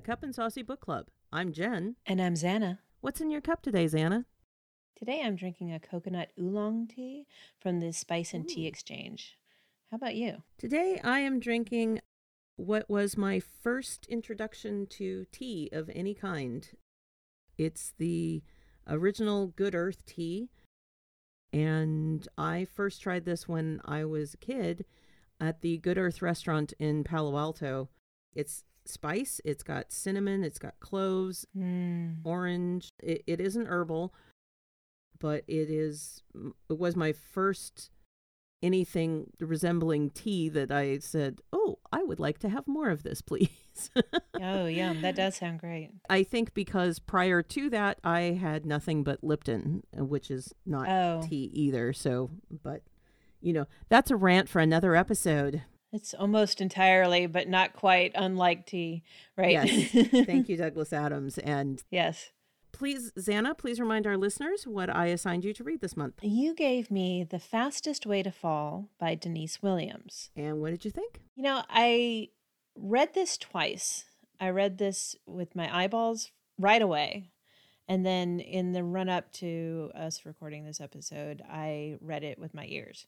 the Cup and Saucy Book Club. I'm Jen. And I'm Zanna. What's in your cup today, Zanna? Today I'm drinking a coconut oolong tea from the Spice and Tea Exchange. How about you? Today I am drinking what was my first introduction to tea of any kind. It's the original Good Earth tea. And I first tried this when I was a kid at the Good Earth restaurant in Palo Alto. It's spice, it's got cinnamon, it's got cloves, Mm. orange. It, it isn't herbal, but it is. It was my first anything resembling tea that I said, "Oh, I would like to have more of this, please." Oh, yum. That does sound great. I think because prior to that, I had nothing but Lipton, uh, which is not Oh. tea either. So, but you know, that's a rant for another episode. It's almost entirely, but not quite, unlike tea, right? Yes. Thank you, Douglas Adams, and Yes. please, Zanna, please remind our listeners what I assigned you to read this month. You gave me The Fastest Way to Fall by Denise Williams. And what did you think? You know, I read this twice. I read this with my eyeballs right away. And then in the run up to us recording this episode, I read it with my ears.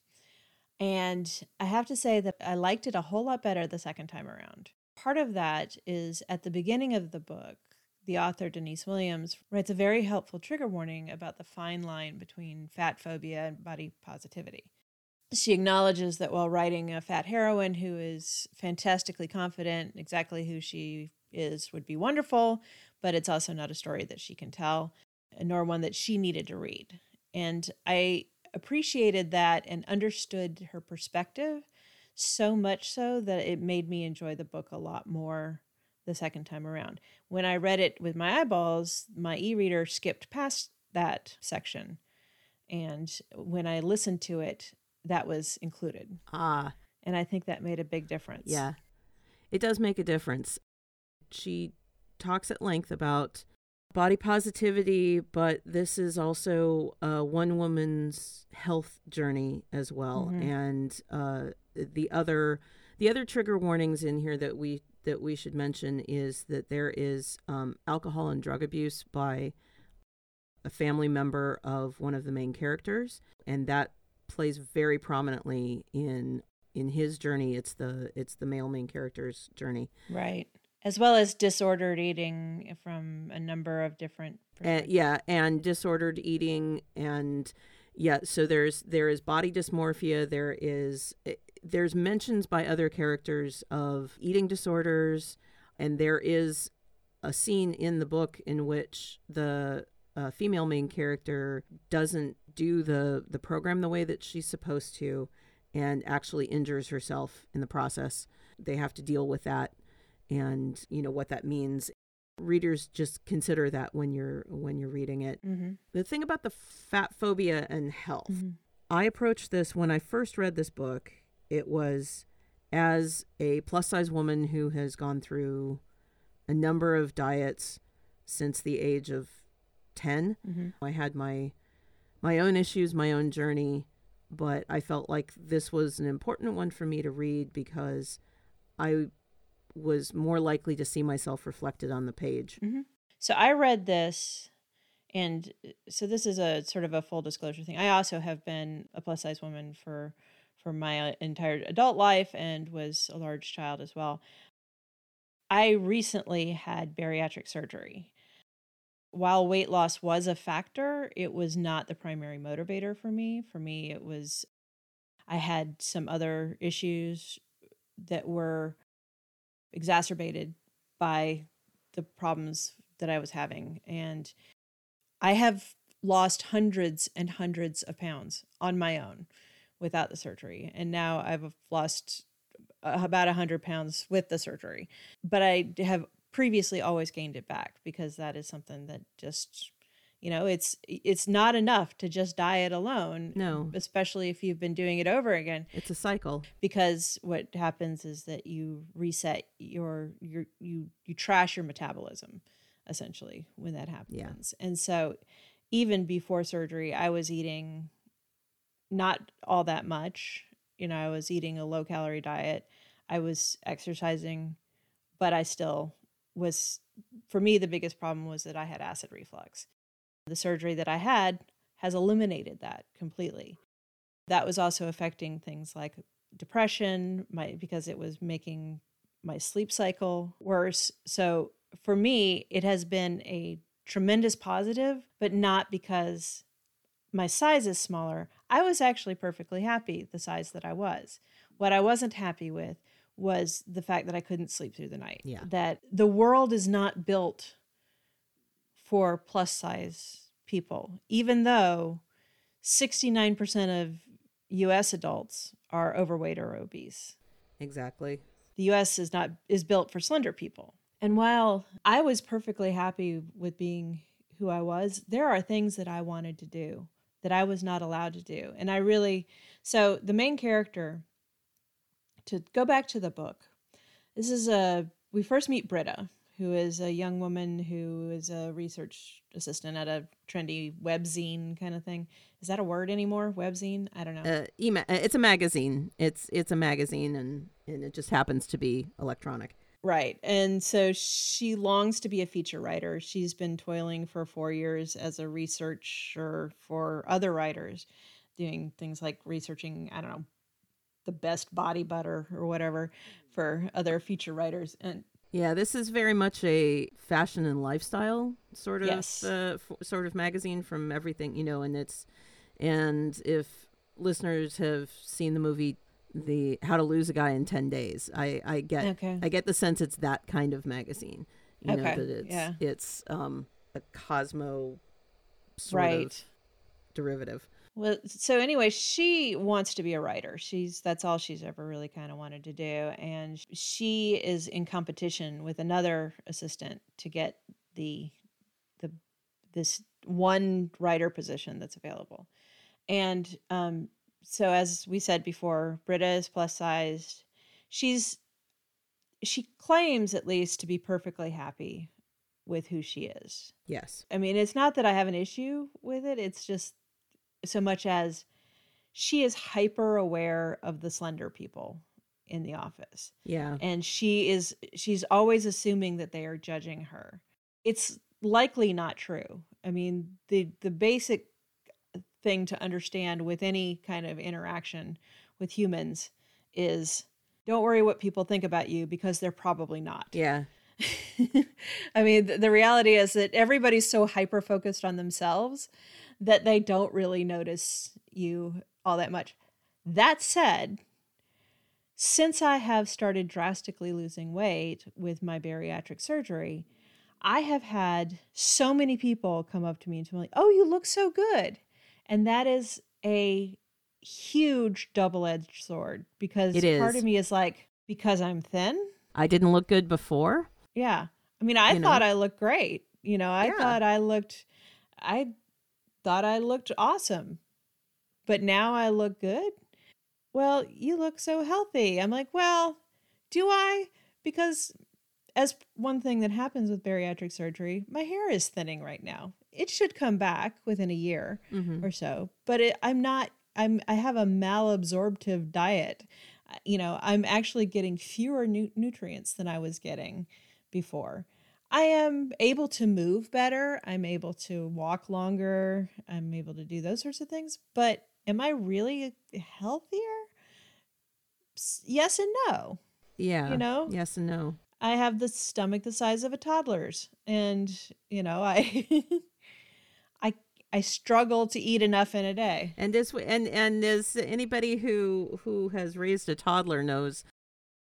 And I have to say that I liked it a whole lot better the second time around. Part of that is at the beginning of the book, the author Denise Williams writes a very helpful trigger warning about the fine line between fat phobia and body positivity she acknowledges that while writing a fat heroine who is fantastically confident, exactly who she is would be wonderful, but it's also not a story that she can tell, nor one that she needed to read. And I appreciated that and understood her perspective so much so that it made me enjoy the book a lot more the second time around. When I read it with my eyeballs, my e reader skipped past that section. And when I listened to it, that was included. Ah, And I think that made a big difference. yeah. It does make a difference. She talks at length about body positivity, but this is also uh, one woman's health journey as well. Mhm. And uh, the other the other trigger warnings in here that we that we should mention is that there is um, alcohol and drug abuse by a family member of one of the main characters, and that plays very prominently in in his journey. It's the it's the male main character's journey. Right. As well as disordered eating from a number of different. Uh, yeah, and disordered eating, and yeah. So there's there is body dysmorphia. There is eh, there's mentions by other characters of eating disorders, and there is a scene in the book in which the uh, female main character doesn't do the the program the way that she's supposed to, and actually injures herself in the process. They have to deal with that, and you know what that means readers just consider that when you're when you're reading it. Mhm. The thing about the fat phobia and health. Mhm. I approached this when I first read this book, it was as a plus size woman who has gone through a number of diets since the age of 10. Mhm. I had my my own issues, my own journey, but I felt like this was an important one for me to read because I was more likely to see myself reflected on the page. So I read this, and uh, so this is a sort of a full disclosure thing. I also have been a plus size woman for for my uh, entire adult life and was a large child as well. I recently had bariatric surgery. While weight loss was a factor, it was not the primary motivator for me. For me, it was I had some other issues that were exacerbated by the problems that I was having. And I have lost hundreds and hundreds of pounds on my own without the surgery. And now I've lost about 100 pounds with the surgery. But I have previously always gained it back because that is something that just you know it's it's not enough to just diet alone No. especially if you've been doing it over again It's a cycle. because what happens is that you reset your your you you trash your metabolism essentially when that happens. yeah. And so even before surgery I was eating not all that much. You know, I was eating a low calorie diet. I was exercising, but I still was for me, the biggest problem was that I had acid reflux. The surgery that I had has eliminated that completely. That was also affecting things like depression, my because it was making my sleep cycle worse. So for me, it has been a tremendous positive, but not because my size is smaller. I was actually perfectly happy the size that I was. What I wasn't happy with was the fact that I couldn't sleep through the night. Yeah. That the world is not built for plus size people, even though 69% of US adults are overweight or obese. Exactly. The US is not is built for slender people. And while I was perfectly happy with being who I was, there are things that I wanted to do that I was not allowed to do. And I really so the main character to go back to the book. This is a we first meet Britta, who is a young woman who is a research assistant at a trendy webzine kind of thing. Is that a word anymore? Webzine? I don't know. Uh, ema- uh, it's a magazine. It's it's a magazine, and and it just happens to be electronic. Right. And so she longs to be a feature writer. She's been toiling for four years as a researcher for other writers, doing things like researching, I don't know, the best body butter or whatever for other feature writers. And Yeah, this is very much a fashion and lifestyle sort of Yes. uh, f- sort of magazine from everything you know, and it's and if listeners have seen the movie the How to Lose a Guy in Ten Days, I I get okay. I get the sense it's that kind of magazine. You know Okay, that it's yeah. it's um a Cosmo sort right. of derivative. Well, so anyway, she wants to be a writer. She's that's all she's ever really kind of wanted to do, and she is in competition with another assistant to get the the this one writer position that's available. And um, so, as we said before, Britta is plus sized. She's she claims at least to be perfectly happy with who she is. Yes. I mean, it's not that I have an issue with it. It's just so much as she is hyper aware of the slender people in the office. Yeah. And she is she's always assuming that they are judging her. It's likely not true. I mean, the the basic thing to understand with any kind of interaction with humans is don't worry what people think about you because they're probably not. Yeah. I mean, th- the reality is that everybody's so hyper focused on themselves that they don't really notice you all that much. That said, since I have started drastically losing weight with my bariatric surgery, I have had so many people come up to me and tell me, "Oh, you look so good," and that is a huge double-edged sword because part of me is like, because I'm thin, I didn't look good before. yeah. I mean, I You know? thought I looked great. You know, I Yeah. thought I looked I thought I looked awesome. But now I look good. Well, you look so healthy. I'm like, well, do I? Because as one thing that happens with bariatric surgery, my hair is thinning right now. It should come back within a year Mm-hmm. or so but it, i'm not i'm i have a malabsorptive diet you know i'm actually getting fewer nu- nutrients than i was getting before i am able to move better i'm able to walk longer i'm able to do those sorts of things but am i really healthier yes and no Yeah. you know Yes and no. I have the stomach the size of a toddler's, and you know, I, I, I struggle to eat enough in a day. And this and and as anybody who who has raised a toddler knows,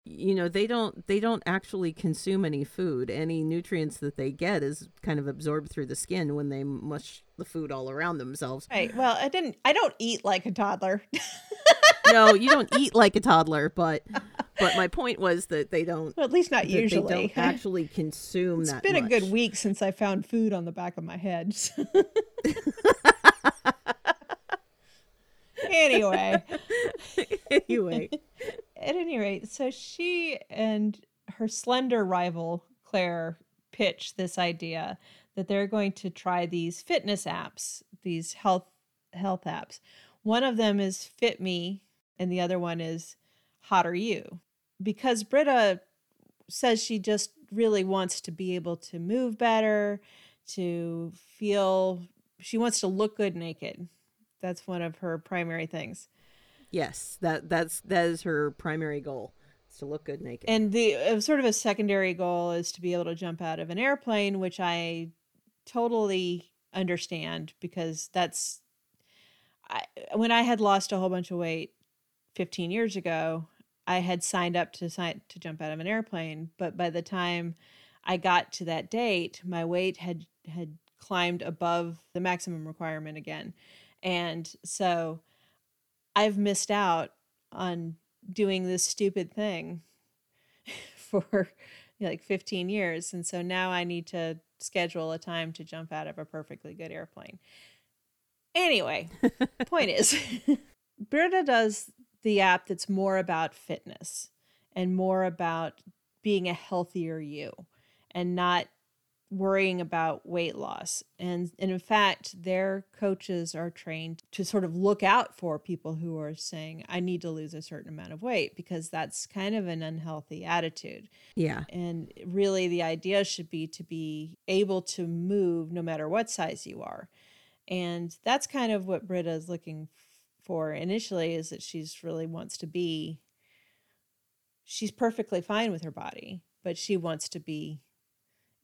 you know they don't they don't actually consume any food. Any nutrients that they get is kind of absorbed through the skin when they mush the food all around themselves. Right. Well, I didn't. I don't eat like a toddler. no, you don't eat like a toddler, but but my point was that they don't. well, at least not usually. they don't actually consume it's been a good week since I found food on the back of my head. anyway, anyway, at any rate, so she and her slender rival Claire pitch this idea that they're going to try these fitness apps, these health health apps. One of them is Fit Me, and the other one is Hot Are You? Because Britta says she just really wants to be able to move better, to feel she wants to look good naked. That's one of her primary things. Yes, that that's that is her primary goal. To look good naked. And the uh, sort of a secondary goal is to be able to jump out of an airplane, which I totally understand because that's I, when I had lost a whole bunch of weight 15 years ago, I had signed up to sign to jump out of an airplane, but by the time I got to that date, my weight had had climbed above the maximum requirement again. And so I've missed out on doing this stupid thing for like 15 years. And so now I need to schedule a time to jump out of a perfectly good airplane. Anyway, point is, Britta does the app that's more about fitness and more about being a healthier you and not worrying about weight loss. And, and in fact, their coaches are trained to sort of look out for people who are saying, I need to lose a certain amount of weight because that's kind of an unhealthy attitude. Yeah. And really, the idea should be to be able to move no matter what size you are. And that's kind of what Britta is looking for initially is that she's really wants to be she's perfectly fine with her body, but she wants to be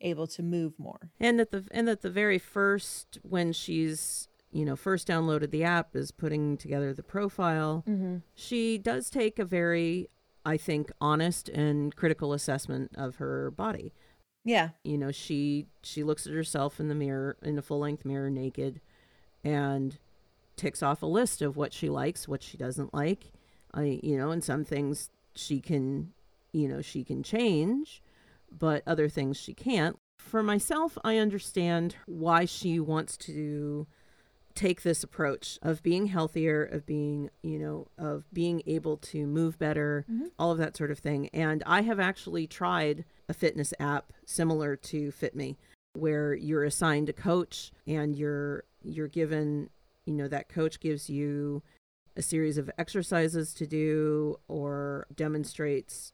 able to move more. And that the and that the very first when she's you know first downloaded the app is putting together the profile, Mm-hmm. she does take a very I think honest and critical assessment of her body. Yeah. You know, she she looks at herself in the mirror in a full-length mirror naked and ticks off a list of what she likes, what she doesn't like. I you know, and some things she can, you know, she can change, but other things she can't. For myself, I understand why she wants to take this approach of being healthier, of being, you know, of being able to move better, Mhm. all of that sort of thing. And I have actually tried a fitness app similar to FitMe where you're assigned a coach and you're you're given, you know, that coach gives you a series of exercises to do or demonstrates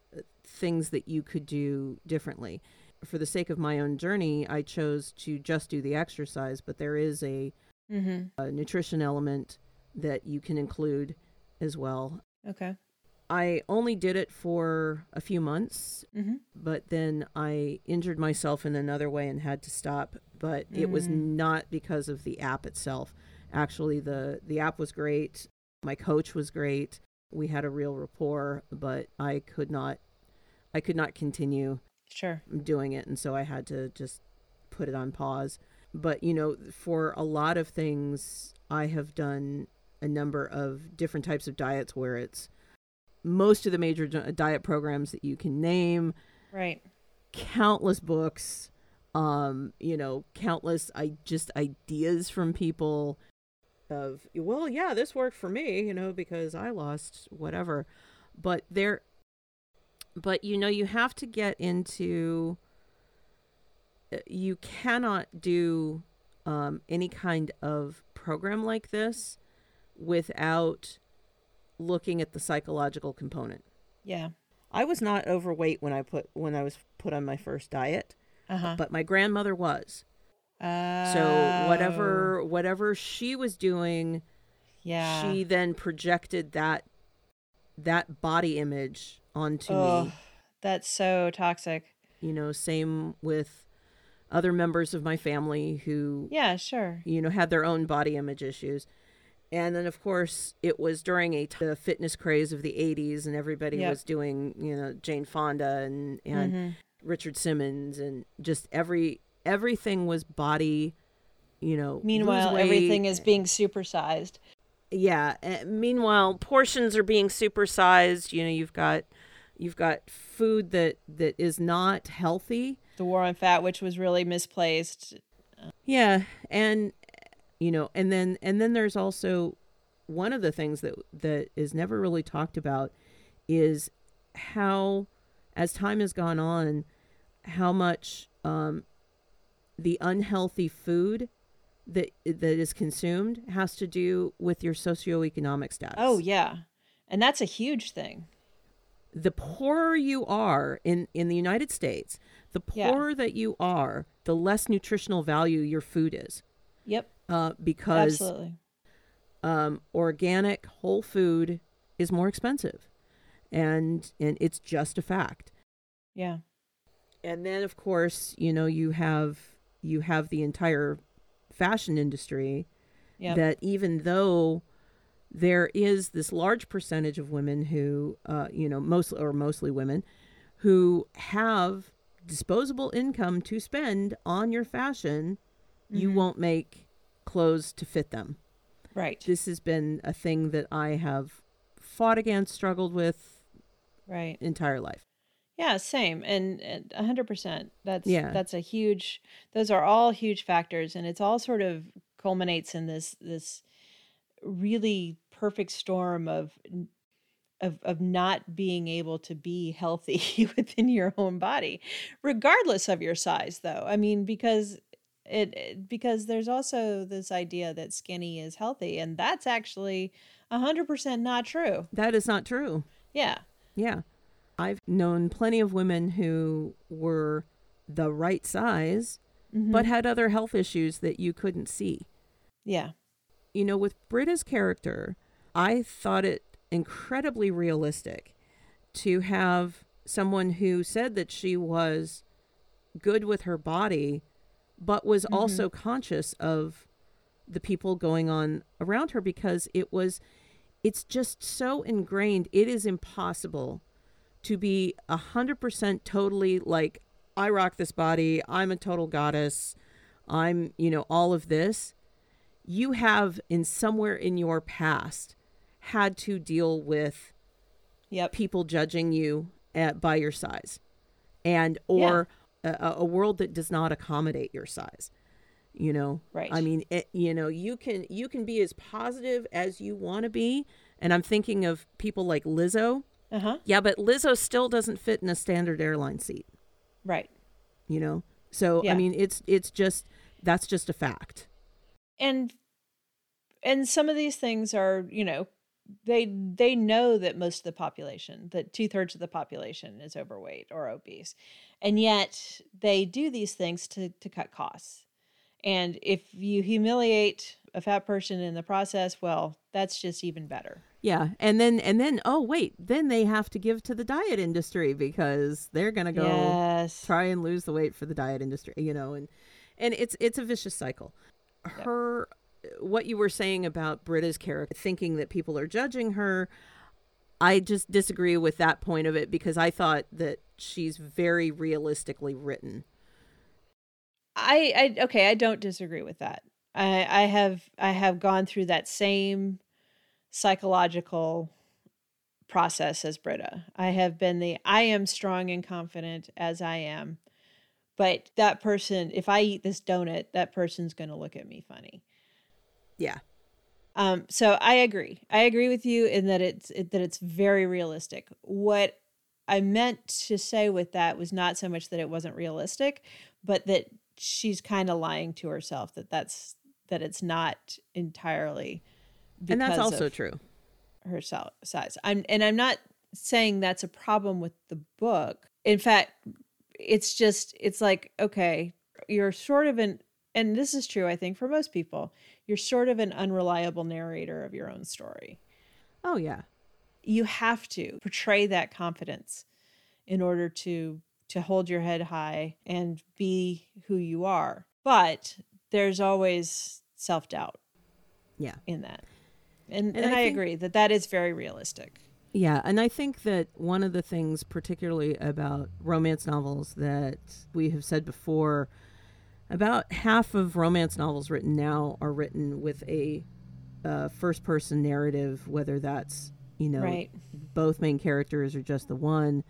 things that you could do differently. For the sake of my own journey, I chose to just do the exercise, but there is a, Mm-hmm. a nutrition element that you can include as well. Okay. I only did it for a few months, Mm-hmm. but then I injured myself in another way and had to stop. But it was Mm. not because of the app itself. Actually, the the app was great. My coach was great. We had a real rapport, but I could not I could not continue Sure. doing it and so I had to just put it on pause. But you know, for a lot of things I have done a number of different types of diets where it's most of the major diet programs that you can name, Right. countless books, um, you know, countless I just ideas from people of well, yeah, this worked for me, you know, because I lost whatever. But there but you know, you have to get into uh, you cannot do um, any kind of program like this without looking at the psychological component. Yeah. I was not overweight when I put when I was put on my first diet, Uh huh. but my grandmother was. Uh, So whatever whatever she was doing, Yeah. she then projected that that body image onto oh, me. that's so toxic. You know, same with other members of my family who Yeah. Sure. you know had their own body image issues. And then, of course, it was during a t- fitness craze of the 80s, and everybody Yep. was doing, you know, Jane Fonda and, and Mhm. Richard Simmons, and just every everything was body, you know. Meanwhile, everything is being supersized. yeah. meanwhile, portions are being supersized. You know, you've got you've got food that that is not healthy. The war on fat, which was really misplaced. Yeah, and you know, and then and then there's also one of the things that that is never really talked about is how as time has gone on how much um the unhealthy food that that is consumed has to do with your socioeconomic status. Oh yeah, and that's a huge thing. The poorer you are in in the United States, The Yeah. poorer that you are, the less nutritional value your food is. Yep. Uh, because Absolutely. um, organic whole food is more expensive, and and it's just a fact. Yeah. And then of course you know you have you have the entire fashion industry Yep. that even though there is this large percentage of women who, uh, you know, mostly or mostly women who have disposable income to spend on your fashion, you Mhm. won't make clothes to fit them. right. This has been a thing that I have fought against, struggled with Right. entire life. Yeah, same. And and a hundred percent. That's Yeah. that's a huge those are all huge factors and it's all sort of culminates in this this really perfect storm of of of not being able to be healthy within your own body, regardless of your size though. I mean, because it, it because there's also this idea that skinny is healthy and that's actually a hundred percent not true. That is not true. Yeah. Yeah. I've known plenty of women who were the right size, but Mhm. had other health issues that you couldn't see. yeah. You know, with Britta's character, I thought it incredibly realistic to have someone who said that she was good with her body, but was Mhm. also conscious of the people going on around her because it was, it's just so ingrained. It is impossible to be a hundred percent totally like, I rock this body. I'm a total goddess. I'm, you know, all of this you have in somewhere in your past had to deal with Yep. people judging you at, by your size and or a, a world that does not accommodate your size you know Right. i mean it, you know you can you can be as positive as you want to be and i'm thinking of people like lizzo Uh-huh. yeah but lizzo still doesn't fit in a standard airline seat Right. you know so Yeah. i mean it's it's just that's just a fact and and some of these things are you know they they know that most of the population that two-thirds of the population is overweight or obese and yet they do these things to to cut costs. And if you humiliate a fat person in the process well that's just even better. Yeah, and then and then oh wait, then they have to give to the diet industry because they're gonna go yes. try and lose the weight for the diet industry, you know, and and it's it's a vicious cycle. Her what you were saying about Britta's character, thinking that people are judging her, I just disagree with that point of it because I thought that she's very realistically written. I, I okay, I don't disagree with that. I I have I have gone through that same psychological process as Britta. I have been the I am strong and confident as I am. But that person, if I eat this donut, that person's going to look at me funny. Yeah. Um, so I agree. I agree with you in that it's it, that it's very realistic. What I meant to say with that was not so much that it wasn't realistic, but that she's kind of lying to herself that that's that it's not entirely and that's also true. her size. I'm and I'm not saying that's a problem with the book. In fact, it's just it's like okay, you're sort of an and this is true I think for most people. You're sort of an unreliable narrator of your own story. Oh yeah. You have to portray that confidence in order to to hold your head high and be who you are. But there's always self-doubt Yeah. in that. And, And and, I I, think- agree that that is very realistic. Yeah, and I think that one of the things, particularly about romance novels, that we have said before, about half of romance novels written now are written with a uh, first-person narrative, whether that's you know Right. both main characters or just the one,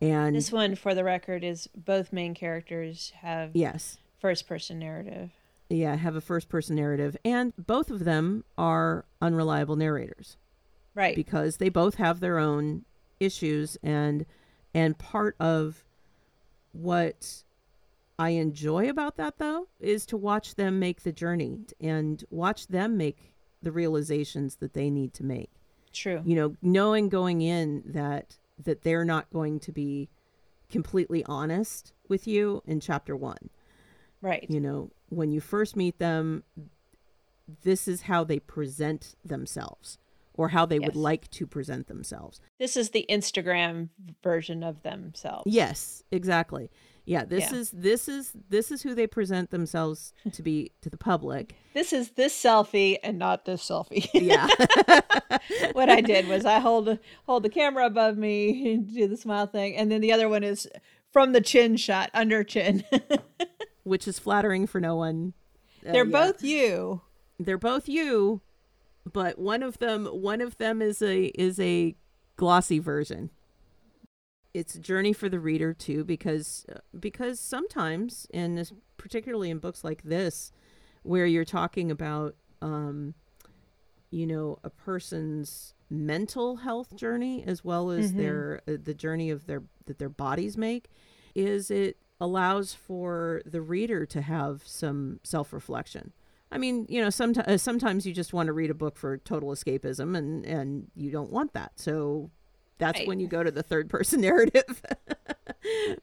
and This one, for the record, is both main characters have yes, first person narrative. yeah, have a first-person narrative, and both of them are unreliable narrators. Right. because they both have their own issues and and part of what I enjoy about that though is to watch them make the journey and watch them make the realizations that they need to make. True. You know, knowing going in that that they're not going to be completely honest with you in chapter one. Right. You know, when you first meet them, this is how they present themselves or how they would like to present themselves. This is the Instagram version of themselves. Yes, exactly. Yeah, this Yeah. is this is this is who they present themselves to be to the public. This is this selfie and not this selfie. Yeah. what I did was I hold hold the camera above me, and do the smile thing, and then the other one is from the chin shot, under chin. Which is flattering for no one. Uh, They're yeah. both you. they're both you, but one of them one of them is a is a glossy version. It's a journey for the reader too because uh, because sometimes and this, particularly in books like this where you're talking about um you know a person's mental health journey as well as Mhm. their uh, the journey of their that their bodies make is it allows for the reader to have some self-reflection I mean, you know, sometimes sometimes you just want to read a book for total escapism, and and you don't want that. So that's Right. when you go to the third person narrative.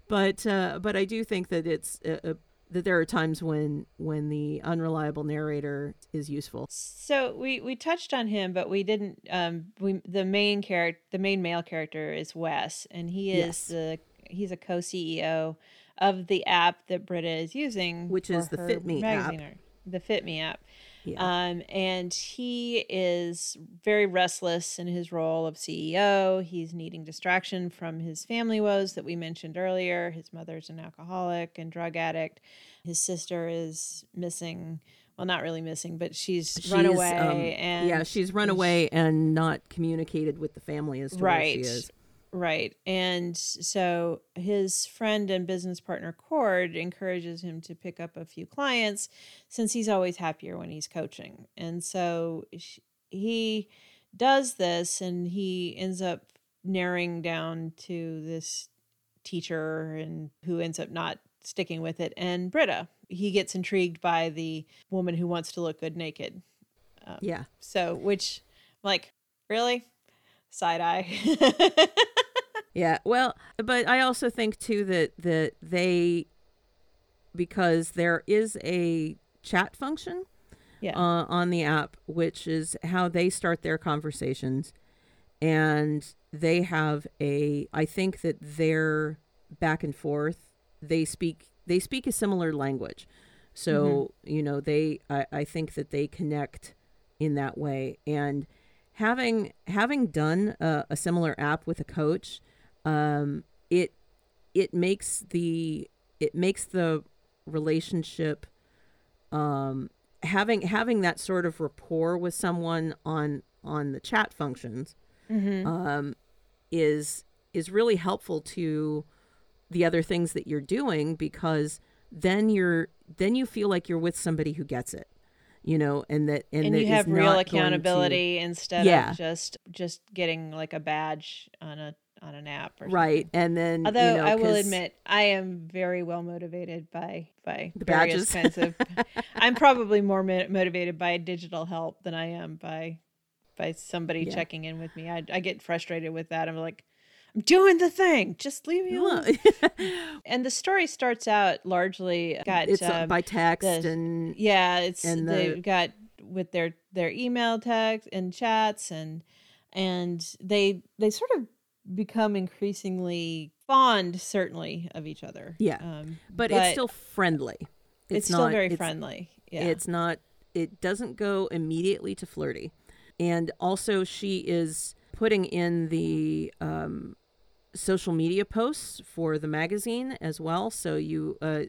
but uh, but I do think that it's uh, uh, that there are times when when the unreliable narrator is useful. So we we touched on him, but we didn't. Um, we the main character, the main male character is Wes, and he is Yes. the he's a co CEO of the app that Britta is using, Which is the Fit Me app. art- The Fit Me app. Yeah. Um, and he is very restless in his role of CEO. He's needing distraction from his family woes that we mentioned earlier. His mother's an alcoholic and drug addict. His sister is missing. Well, not really missing, but she's, run away. um, and yeah, she's run away and not communicated with the family as to where she is. Right and so his friend and business partner cord encourages him to pick up a few clients since he's always happier when he's coaching and so he does this and he ends up narrowing down to this teacher and who ends up not sticking with it and britta. He gets intrigued by the woman who wants to look good naked um, Yeah. so which like really? Side eye Yeah, well, but I also think too that that they because there is a chat function yeah. uh, on the app, which is how they start their conversations, and they have a. I think that their back and forth. They speak they speak a similar language, so you know they I, I think that they connect in that way. And having having done a, a similar app with a coach um it it makes the it makes the relationship um having having that sort of rapport with someone on on the chat functions mm-hmm. um is is really helpful to the other things that you're doing because then you're then you feel like you're with somebody who gets it you know and that and, and, that you have real going to- accountability instead Yeah. of just just getting like a badge on a on an app or right something. and then Although you know, I will admit I am very well motivated by by The various badges. kinds of. I'm probably more mo- motivated by digital help than I am by by somebody Yeah. checking in with me. I I get frustrated with that. I'm like, I'm doing the thing. Just leave me alone. And the story starts out largely got it's uh, um, by text the- and yeah it's and the- they've got with their their email text and chats and and they they sort of become increasingly fond certainly of each other Yeah. um, but, it's still friendly it's, still not- very it's- friendly yeah It's not, it doesn't go immediately to flirty. And also, she is putting in the um, social media posts for the magazine as well. So you, uh,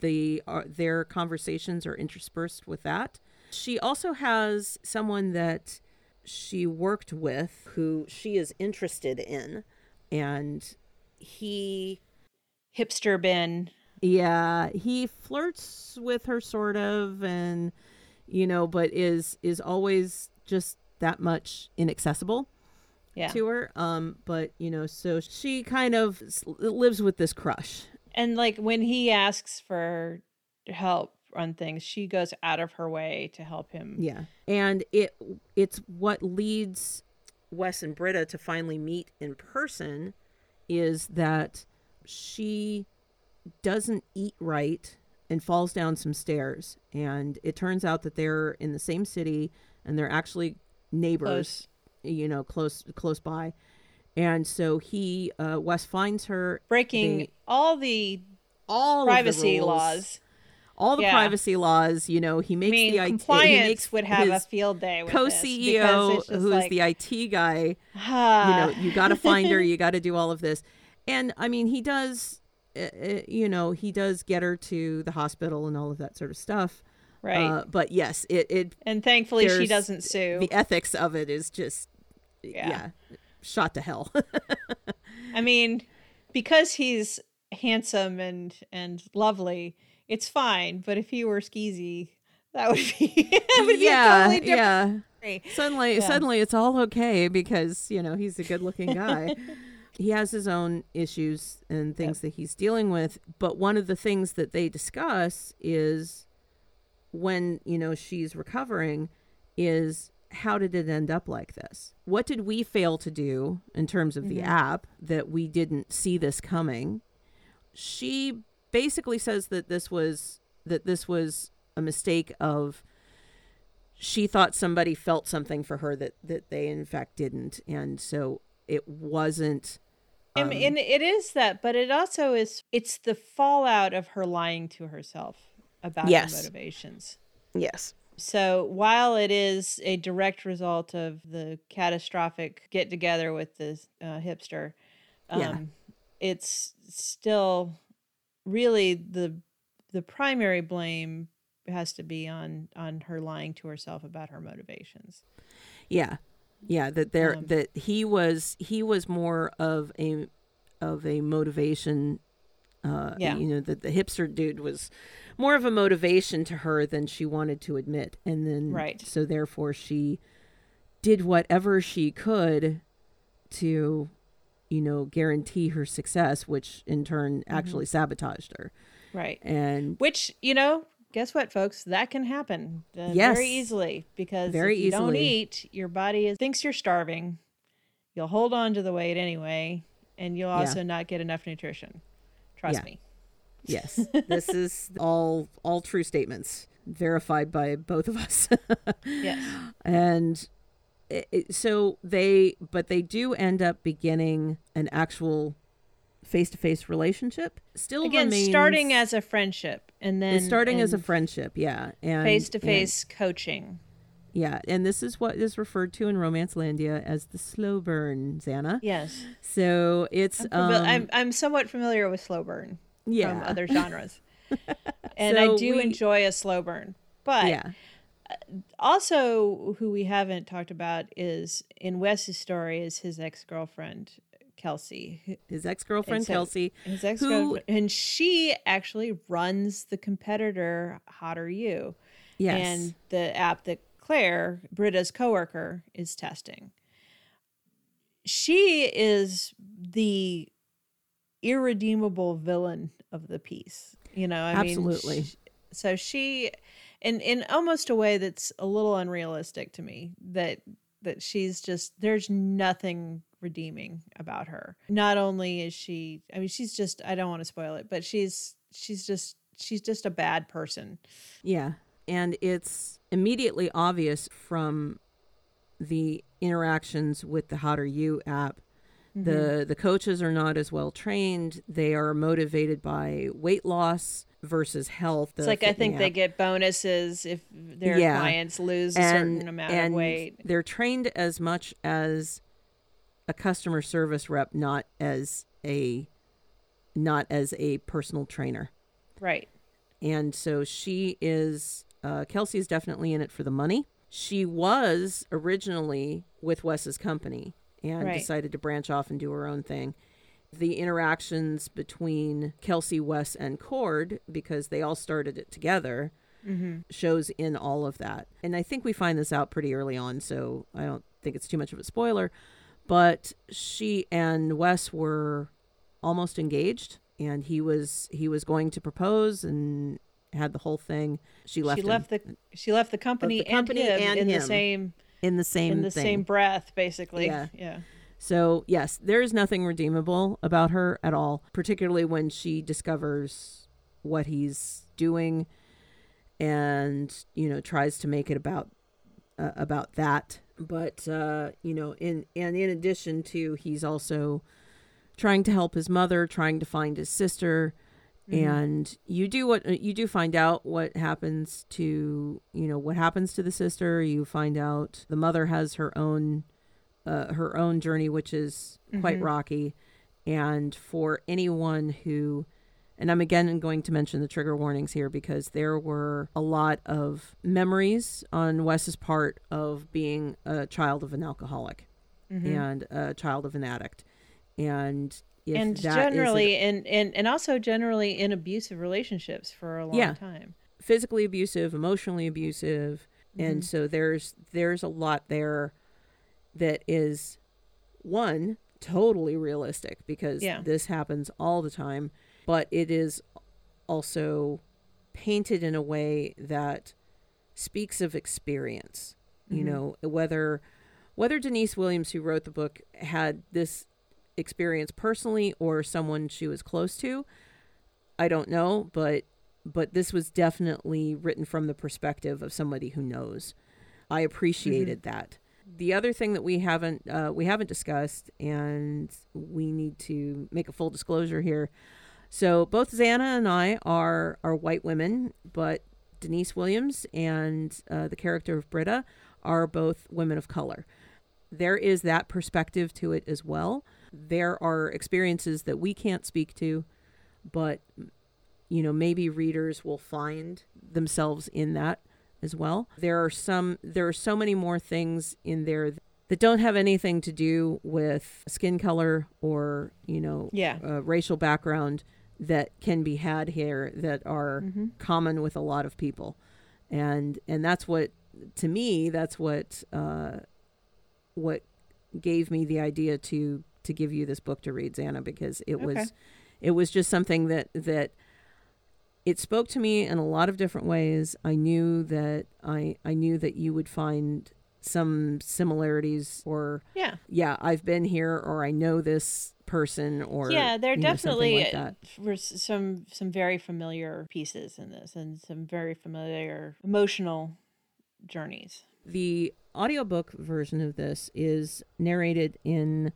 the uh, their conversations are interspersed with that. She also has someone that she worked with who she is interested in, and he hipster bin yeah, he flirts with her sort of and you know, but is is always just that much inaccessible yeah to her. Um but you know, so she kind of lives with this crush. and like when he asks for help on things she goes out of her way to help him Yeah. And it it's what leads Wes and Britta to finally meet in person is that she doesn't eat right and falls down some stairs. And it turns out that they're in the same city and they're actually neighbors, you know, close close by. And so he, uh, Wes finds her breaking They- all the all of the privacy laws. All the Yeah. privacy laws. You know, he I makes mean, the IT, he compliance makes would have a field day with this, because co-CEO, it's just who's like, the IT guy. you know, you got to find her, you got to do all of this. And I mean, he does, uh, uh, you know, he does get her to the hospital and all of that sort of stuff. right. Uh, but yes, it, it and thankfully, she doesn't sue. the ethics of it is just, Yeah. yeah, shot to hell. I mean, because he's handsome and and lovely, it's fine. But if he were skeezy, that would be, that would yeah, be totally different. yeah. Suddenly, Yeah. suddenly, it's all okay because you know he's a good-looking guy. he has his own issues and things that he's dealing with. But one of the things that they discuss is when you know she's recovering is how did it end up like this? What did we fail to do in terms of the mm-hmm. app that we didn't see this coming? She basically says that this was that this was a mistake of she thought somebody felt something for her that that they in fact didn't and so it wasn't I um, mean, and it is that, but it also is. It's the fallout of her lying to herself about Yes. her motivations. yes So while it is a direct result of the catastrophic get together with this uh, hipster, um, Yeah. it's still really the the primary blame has to be on on her lying to herself about her motivations. yeah yeah that there Um, that he was he was more of a of a motivation uh Yeah. you know that the hipster dude was more of a motivation to her than she wanted to admit and then Right. so therefore she did whatever she could to you know guarantee her success which in turn Mm-hmm. actually sabotaged her Right. and Which you know, guess what, folks? That can happen uh, Yes. very easily because Very if you don't eat, your body is, thinks you're starving. You'll hold on to the weight anyway, and you'll Yeah. also not get enough nutrition. Trust Yeah. me. Yes, this is all all true statements verified by both of us. Yes. and it, it- so they but they do end up beginning an actual face-to-face relationship. Still Again, remains, starting as a friendship and then starting as a friendship, yeah. And face-to-face coaching. yeah, and this is what is referred to in Romance Landia as the slow burn, Zanna. Yes. So it's I'm, um I'm I'm somewhat familiar with slow burn yeah. from other genres. and I do we- enjoy a slow burn. But yeah. Also who we haven't talked about is in Wes's story is his ex-girlfriend Kelsey. His ex-girlfriend so- Kelsey His ex-girlfriend and she actually runs the competitor Hotter You Yes. and the app that Claire, Britta's coworker, is testing. She is the irredeemable villain of the piece. You know, I Absolutely. mean, sh- so she, in in almost a way that's a little unrealistic to me, that that she's just there's nothing redeeming about her. Not only is she, I mean, she's just I don't want to spoil it, but she's she's just she's just a bad person. Yeah. And it's immediately obvious from the interactions with the How Are You app. Mm-hmm. The the coaches are not as well trained. They are motivated by weight loss versus health. It's like I think they get bonuses if their Yeah. clients lose a certain amount and of weight. They're trained as much as a customer service rep, not as a not as a personal trainer. Right. And so she is, uh, Kelsey is definitely in it for the money. She was originally with Wes's company and Right. decided to branch off and do her own thing. The interactions between Kelsey, Wes, and Cord, because they all started it together, Mm-hmm. shows in all of that. And I think we find this out pretty early on, so I don't think it's too much of a spoiler. But she and Wes were almost engaged, and he was he was going to propose and had the whole thing. She left, she him the she left the company, company and him and in him. the same in the same in the thing. same breath, basically. Yeah. Yeah. So, yes, there is nothing redeemable about her at all, particularly when she discovers what he's doing and, you know, tries to make it about uh, about that. But uh, you know, in and in addition to he's also trying to help his mother, trying to find his sister, mm-hmm. and you do what you do find out what happens to you know what happens to the sister. You find out the mother has her own uh, her own journey, which is quite mm-hmm. rocky. And for anyone who, and I'm again going to mention the trigger warnings here because there were a lot of memories on Wes's part of being a child of an alcoholic mm-hmm. and a child of an addict. And and generally, and, and and also generally in abusive relationships for a long yeah, time, physically abusive, emotionally abusive, mm-hmm. and so there's there's a lot there that is one totally realistic because yeah. this happens all the time, but it is also painted in a way that speaks of experience. Mm-hmm. You know, whether whether Denise Williams, who wrote the book, had this experience personally or someone she was close to, I don't know, but but this was definitely written from the perspective of somebody who knows. I appreciated mm-hmm. that the other thing that we haven't uh, we haven't discussed, and we need to make a full disclosure here. So both Zanna and I are are white women, but Denise Williams and uh, the character of Britta are both women of color. There is that perspective to it as well. There are experiences that we can't speak to, but you know maybe readers will find themselves in that as well. There are some there are so many more things in there that don't have anything to do with skin color or, you know, yeah. Uh, racial background that can be had here that are mm-hmm. common with a lot of people. And and that's what to me that's what uh what gave me the idea to to give you this book to read Zanna because it okay. was it was just something that that it spoke to me in a lot of different ways. I knew that I I knew that you would find some similarities or yeah yeah I've been here or I know this person or yeah there are definitely like were some some very familiar pieces in this and some very familiar emotional journeys. The audiobook version of this is narrated in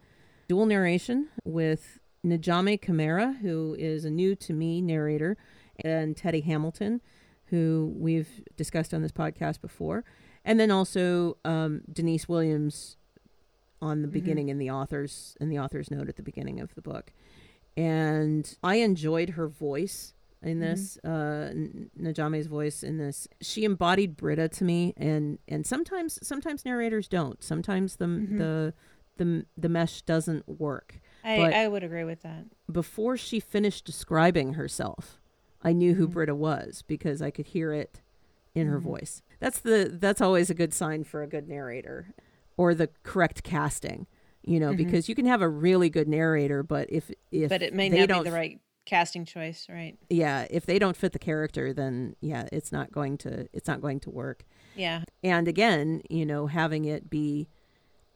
dual narration with N'Jameh Camara, who is a new to me narrator and Teddy Hamilton, who we've discussed on this podcast before, and then also um, Denise Williams on the mm-hmm. beginning in the author's in the author's note at the beginning of the book, and I enjoyed her voice in mm-hmm. this mm-hmm. uh N'Jameh's voice in this she embodied Britta to me and and sometimes sometimes narrators don't sometimes the mm-hmm. the the the mesh doesn't work I, I would agree with that before she finished describing herself I knew who mm-hmm. Britta was because I could hear it in her mm-hmm. voice. That's the that's always a good sign for a good narrator or the correct casting, you know, mm-hmm. because you can have a really good narrator, but if if but it may not be the right casting choice, right? Yeah, if they don't fit the character, then yeah, it's not going to it's not going to work. Yeah. And again, you know, having it be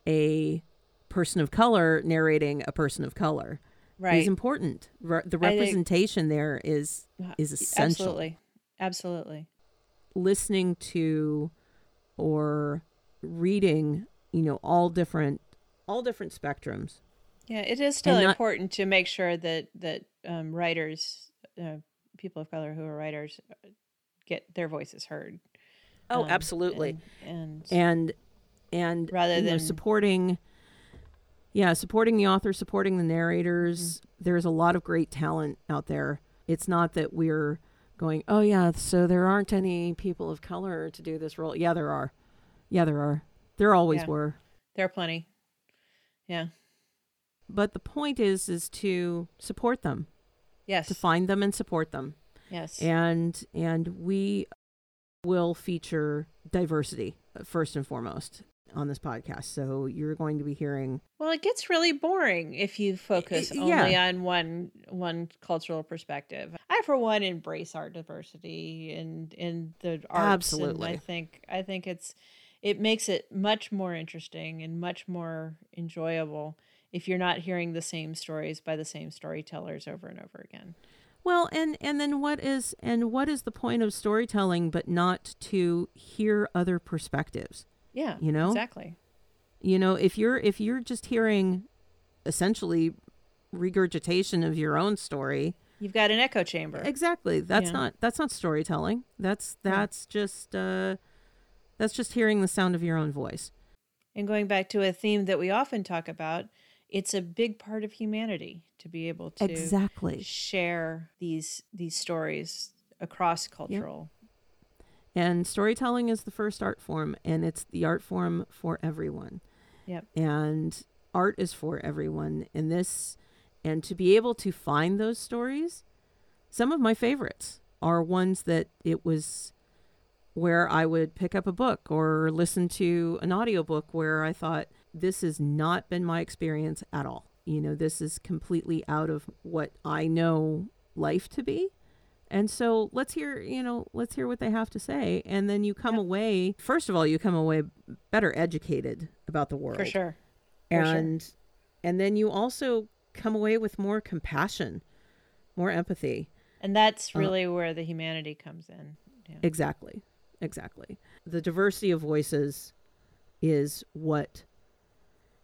a person of color narrating a person of color right. is important. Re- the representation there is is essential. Absolutely, absolutely. Listening to or reading, you know, all different all different spectrums. Yeah, it is still not, important to make sure that that um, writers, uh, people of color who are writers, uh, get their voices heard. Oh, um, absolutely. And and and, and rather than know, supporting yeah, supporting the author, supporting the narrators. Mm-hmm. There's a lot of great talent out there. It's not that we're going, oh, yeah, so there aren't any people of color to do this role. Yeah, there are. Yeah, there are. There always yeah. were. There are plenty. Yeah. But the point is, is to support them. Yes. To find them and support them. Yes. And and we will feature diversity first and foremost on this podcast. So you're going to be hearing. Well, it gets really boring if you focus only yeah. on one one cultural perspective. I, for one, embrace our diversity and in the arts. Absolutely, I think I think it's it makes it much more interesting and much more enjoyable if you're not hearing the same stories by the same storytellers over and over again. Well, and and then what is and what is the point of storytelling but not to hear other perspectives? Yeah. You know? Exactly. You know, if you're if you're just hearing essentially regurgitation of your own story, You've got an echo chamber. exactly. That's Yeah. not that's not storytelling. That's Yeah. that's just uh that's just hearing the sound of your own voice. And going back to a theme that we often talk about, it's a big part of humanity to be able to Exactly. share these these stories across cultural. And storytelling is the first art form, and it's the art form for everyone. Yep. And art is for everyone. And this, and to be able to find those stories, some of my favorites are ones that it was where I would pick up a book or listen to an audiobook where I thought, this has not been my experience at all. You know, this is completely out of what I know life to be. And so let's hear, you know, let's hear what they have to say. And then you come Yep. away, first of all, you come away better educated about the world. For sure. For sure. And and then you also come away with more compassion, more empathy. And that's Uh, really where the humanity comes in. Yeah. Exactly. Exactly. The diversity of voices is what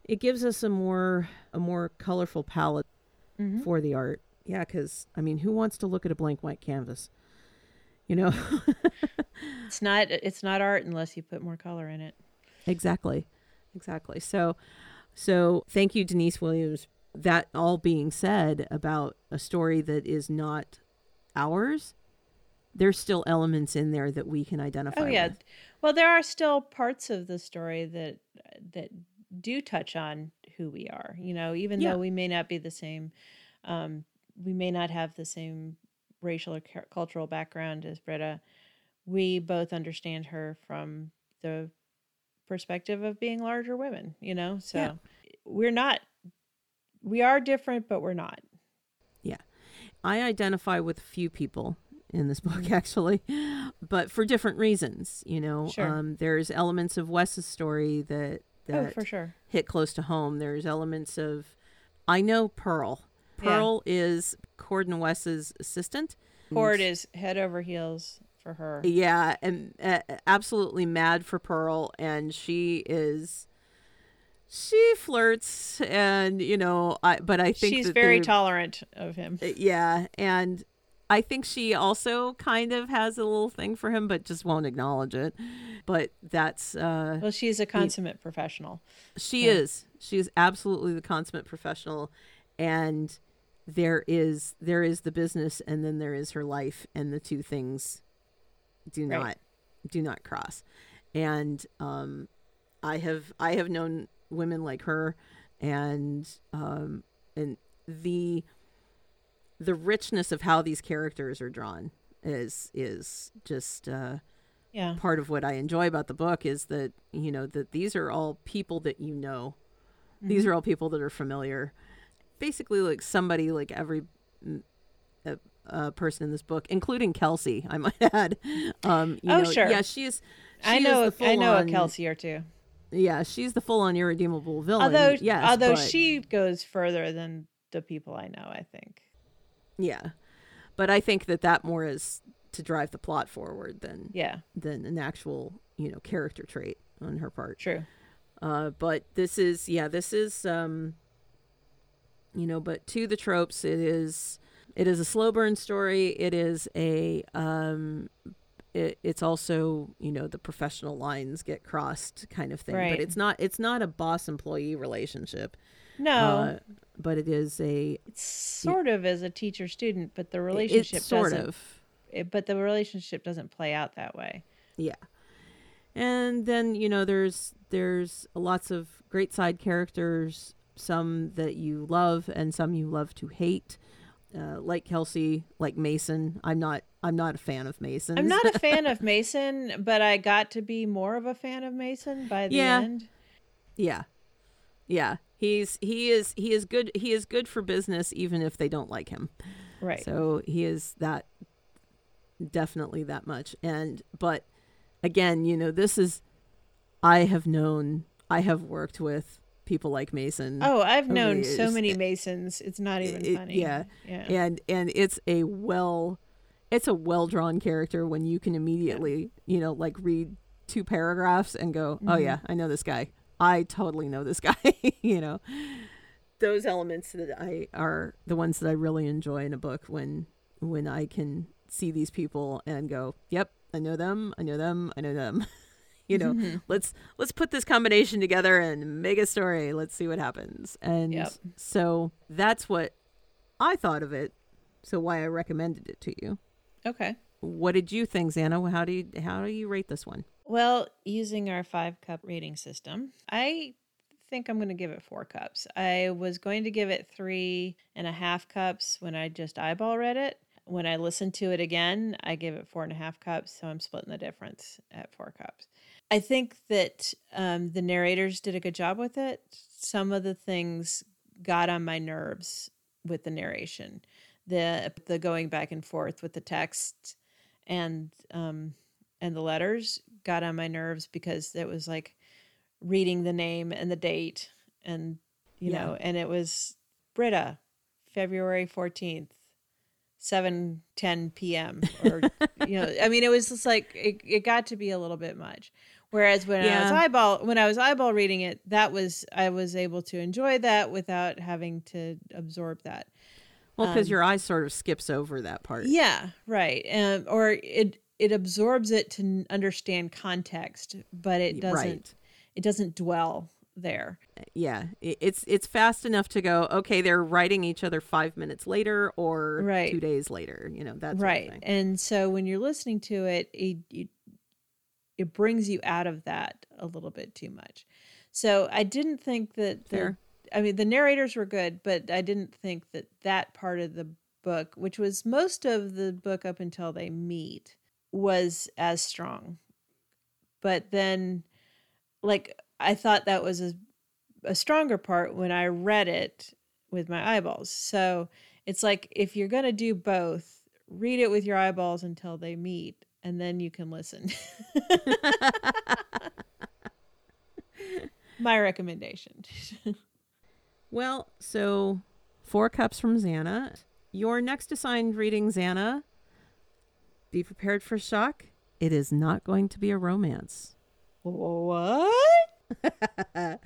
it gives us a more a more colorful palette Mhm. for the art. Yeah, cuz I mean, who wants to look at a blank white canvas? You know? It's not it's not art unless you put more color in it. Exactly. Exactly. So so thank you Denise Williams. That all being said about a story that is not ours, there's still elements in there that we can identify Oh yeah. with. Well, there are still parts of the story that that do touch on who we are. You know, even Yeah. though we may not be the same, um, we may not have the same racial or cultural background as Britta. We both understand her from the perspective of being larger women. You know, so Yeah. we're not. We are different, but we're not. Yeah. I identify with a few people in this book actually, but for different reasons, you know. Sure. Um there's elements of Wes's story that that Oh, that for sure. hit close to home. There's elements of I know Pearl. Yeah. Pearl is Cord and Wes's assistant. Cord is head over heels for her. Yeah, and uh, absolutely mad for Pearl, and she is. She flirts, and you know, I. But I think She's very tolerant of him. uh, Yeah, and I think she also kind of has a little thing for him, but just won't acknowledge it. But that's uh, Well, she's a consummate professional. she Yeah. is. She is absolutely the consummate professional, and there is there is the business, and then there is her life, and the two things do Right. not do not cross. And um, I have I have known women like her, and um, and the the richness of how these characters are drawn is is just uh, Yeah. part of what I enjoy about the book is that you know that these are all people that you know. These Mm-hmm. are all people that are familiar. Basically, like somebody like every uh, uh, person in this book, including Kelsey, I might add. Um, you Oh, know, sure. Yeah, she is. I she is know. the I know a Kelsey or two. Yeah, she's the full-on irredeemable villain. Although, yes, although but- she goes further than the people I know. I think. yeah, but I think that that more is to drive the plot forward than Yeah. than an actual you know character trait on her part. True. Uh, but this is yeah, this is um, you know, but to the tropes, it is it is a slow burn story. It is a um, it, it's also you know the professional lines get crossed kind of thing. Right. But it's not it's not a boss employee relationship. No, Uh, but it is a it's sort of as a teacher student, but the relationship sort of It, but the relationship doesn't play out that way. Yeah. And then, you know, there's there's lots of great side characters, some that you love and some you love to hate. Uh, like Kelsey, like Mason. I'm not I'm not a fan of Mason. I'm not a fan of Mason, but I got to be more of a fan of Mason by the Yeah. end. yeah. Yeah. He's he is he is good he is good for business even if they don't like him. Right. So he is that definitely that much. And but again, you know, this is I have known I have worked with people like Mason. Oh, I've known so many Masons. It's not even It- funny. yeah. Yeah. and and it's a well it's a well drawn character when you can immediately you know like read two paragraphs and go oh Mhm. yeah i know this guy i totally know this guy you know those elements that i are the ones that i really enjoy in a book when when i can see these people and go yep i know them i know them i know them you know Mhm. let's let's put this combination together and make a story let's see what happens and Yep. so that's what i thought of it so why i recommended it to you Okay. what did you think Zanna how do you how do you rate this one Well, using our five cup rating system, I think I'm going to give it four cups. I was going to give it three and a half cups when I just eyeball read it. When I listen to it again, I give it four and a half cups. So I'm splitting the difference at four cups. I think that um, the narrators did a good job with it. Some of the things got on my nerves with the narration, the the going back and forth with the text, and um, and the letters got on my nerves because it was like reading the name and the date and you Yeah. know and it was Britta February 14th 7 10 p.m. or you know I mean it was just like it, it got to be a little bit much whereas when I was eyeball when I was eyeball reading it that was I was able to enjoy that without having to absorb that well because Um, your eye sort of skips over that part yeah, right. Um, or it it absorbs it to understand context, but it doesn't right it doesn't dwell there. yeah it's it's fast enough to go okay they're writing each other five minutes later or Right. two days later you know that sort right. And so when you're listening to it, it, it it brings you out of that a little bit too much. So I didn't think that the Fair. I mean the narrators were good, but I didn't think that that part of the book, which was most of the book up until they meet, was as strong. But then like I thought that was a a stronger part when I read it with my eyeballs. So it's like if you're going to do both, read it with your eyeballs until they meet and then you can listen. My recommendation. Well, so four cups from Zanna. Your next assigned reading, Zanna. Be prepared for shock. It is not going to be a romance. what?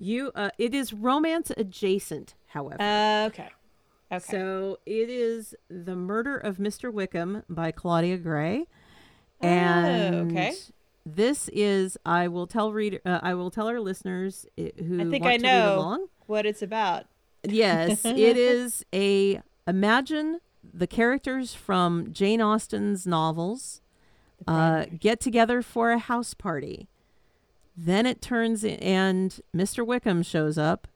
You, uh, it is romance adjacent, however. Uh, okay. Okay. So it is The Murder of Mr. Wickham by Claudia Gray. Oh, And okay. this is I will tell reader uh, I will tell our listeners i- who I think want I to know. along. what it's about. Yes, it is a imagine the characters from Jane Austen's novels uh, get together for a house party. Then it turns in, and Mr. Wickham shows up,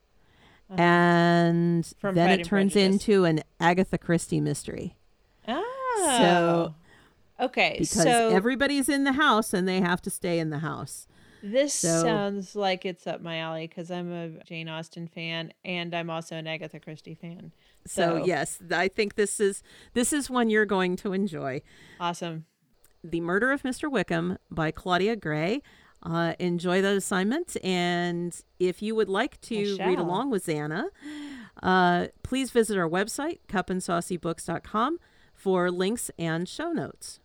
Uh-huh. and From then Pride it turns Prejudice. into an Agatha Christie mystery Oh. So okay. because so everybody's in the house and they have to stay in the house. this so- sounds like it's up my alley because I'm a Jane Austen fan and I'm also an Agatha Christie fan. So, So- yes, I think this is this is one you're going to enjoy. Awesome. The Murder of Mr. Wickham by Claudia Gray. Uh, enjoy that assignment. And if you would like to read along with Zanna, uh, please visit our website, cupandsaucybooks.com, for links and show notes.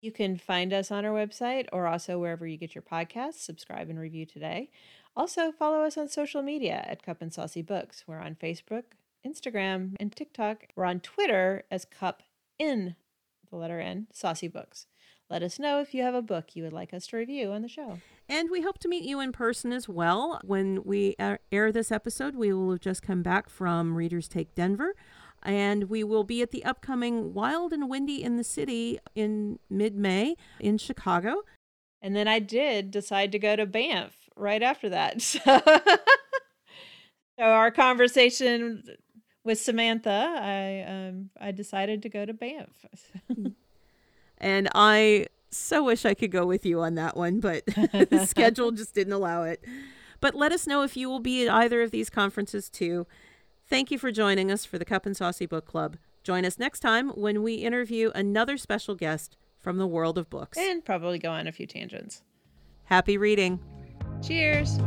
You can find us on our website or also wherever you get your podcasts. Subscribe and review today. Also, follow us on social media at Cup and Saucy Books. We're on Facebook, Instagram, and TikTok. We're on Twitter as Cup in the letter N, Saucy Books. Let us know if you have a book you would like us to review on the show. And we hope to meet you in person as well. When we air this episode, we will have just come back from Readers Take Denver. And we will be at the upcoming Wild and Windy in the City in mid May in Chicago. And then I did decide to go to Banff right after that. So, so our conversation with Samantha, I um, I decided to go to Banff. And I so wish I could go with you on that one, but the schedule just didn't allow it. But let us know if you will be at either of these conferences too. Thank you for joining us for the Cup and Saucy Book Club. Join us next time when we interview another special guest from the world of books. and probably go on a few tangents. Happy reading. Cheers.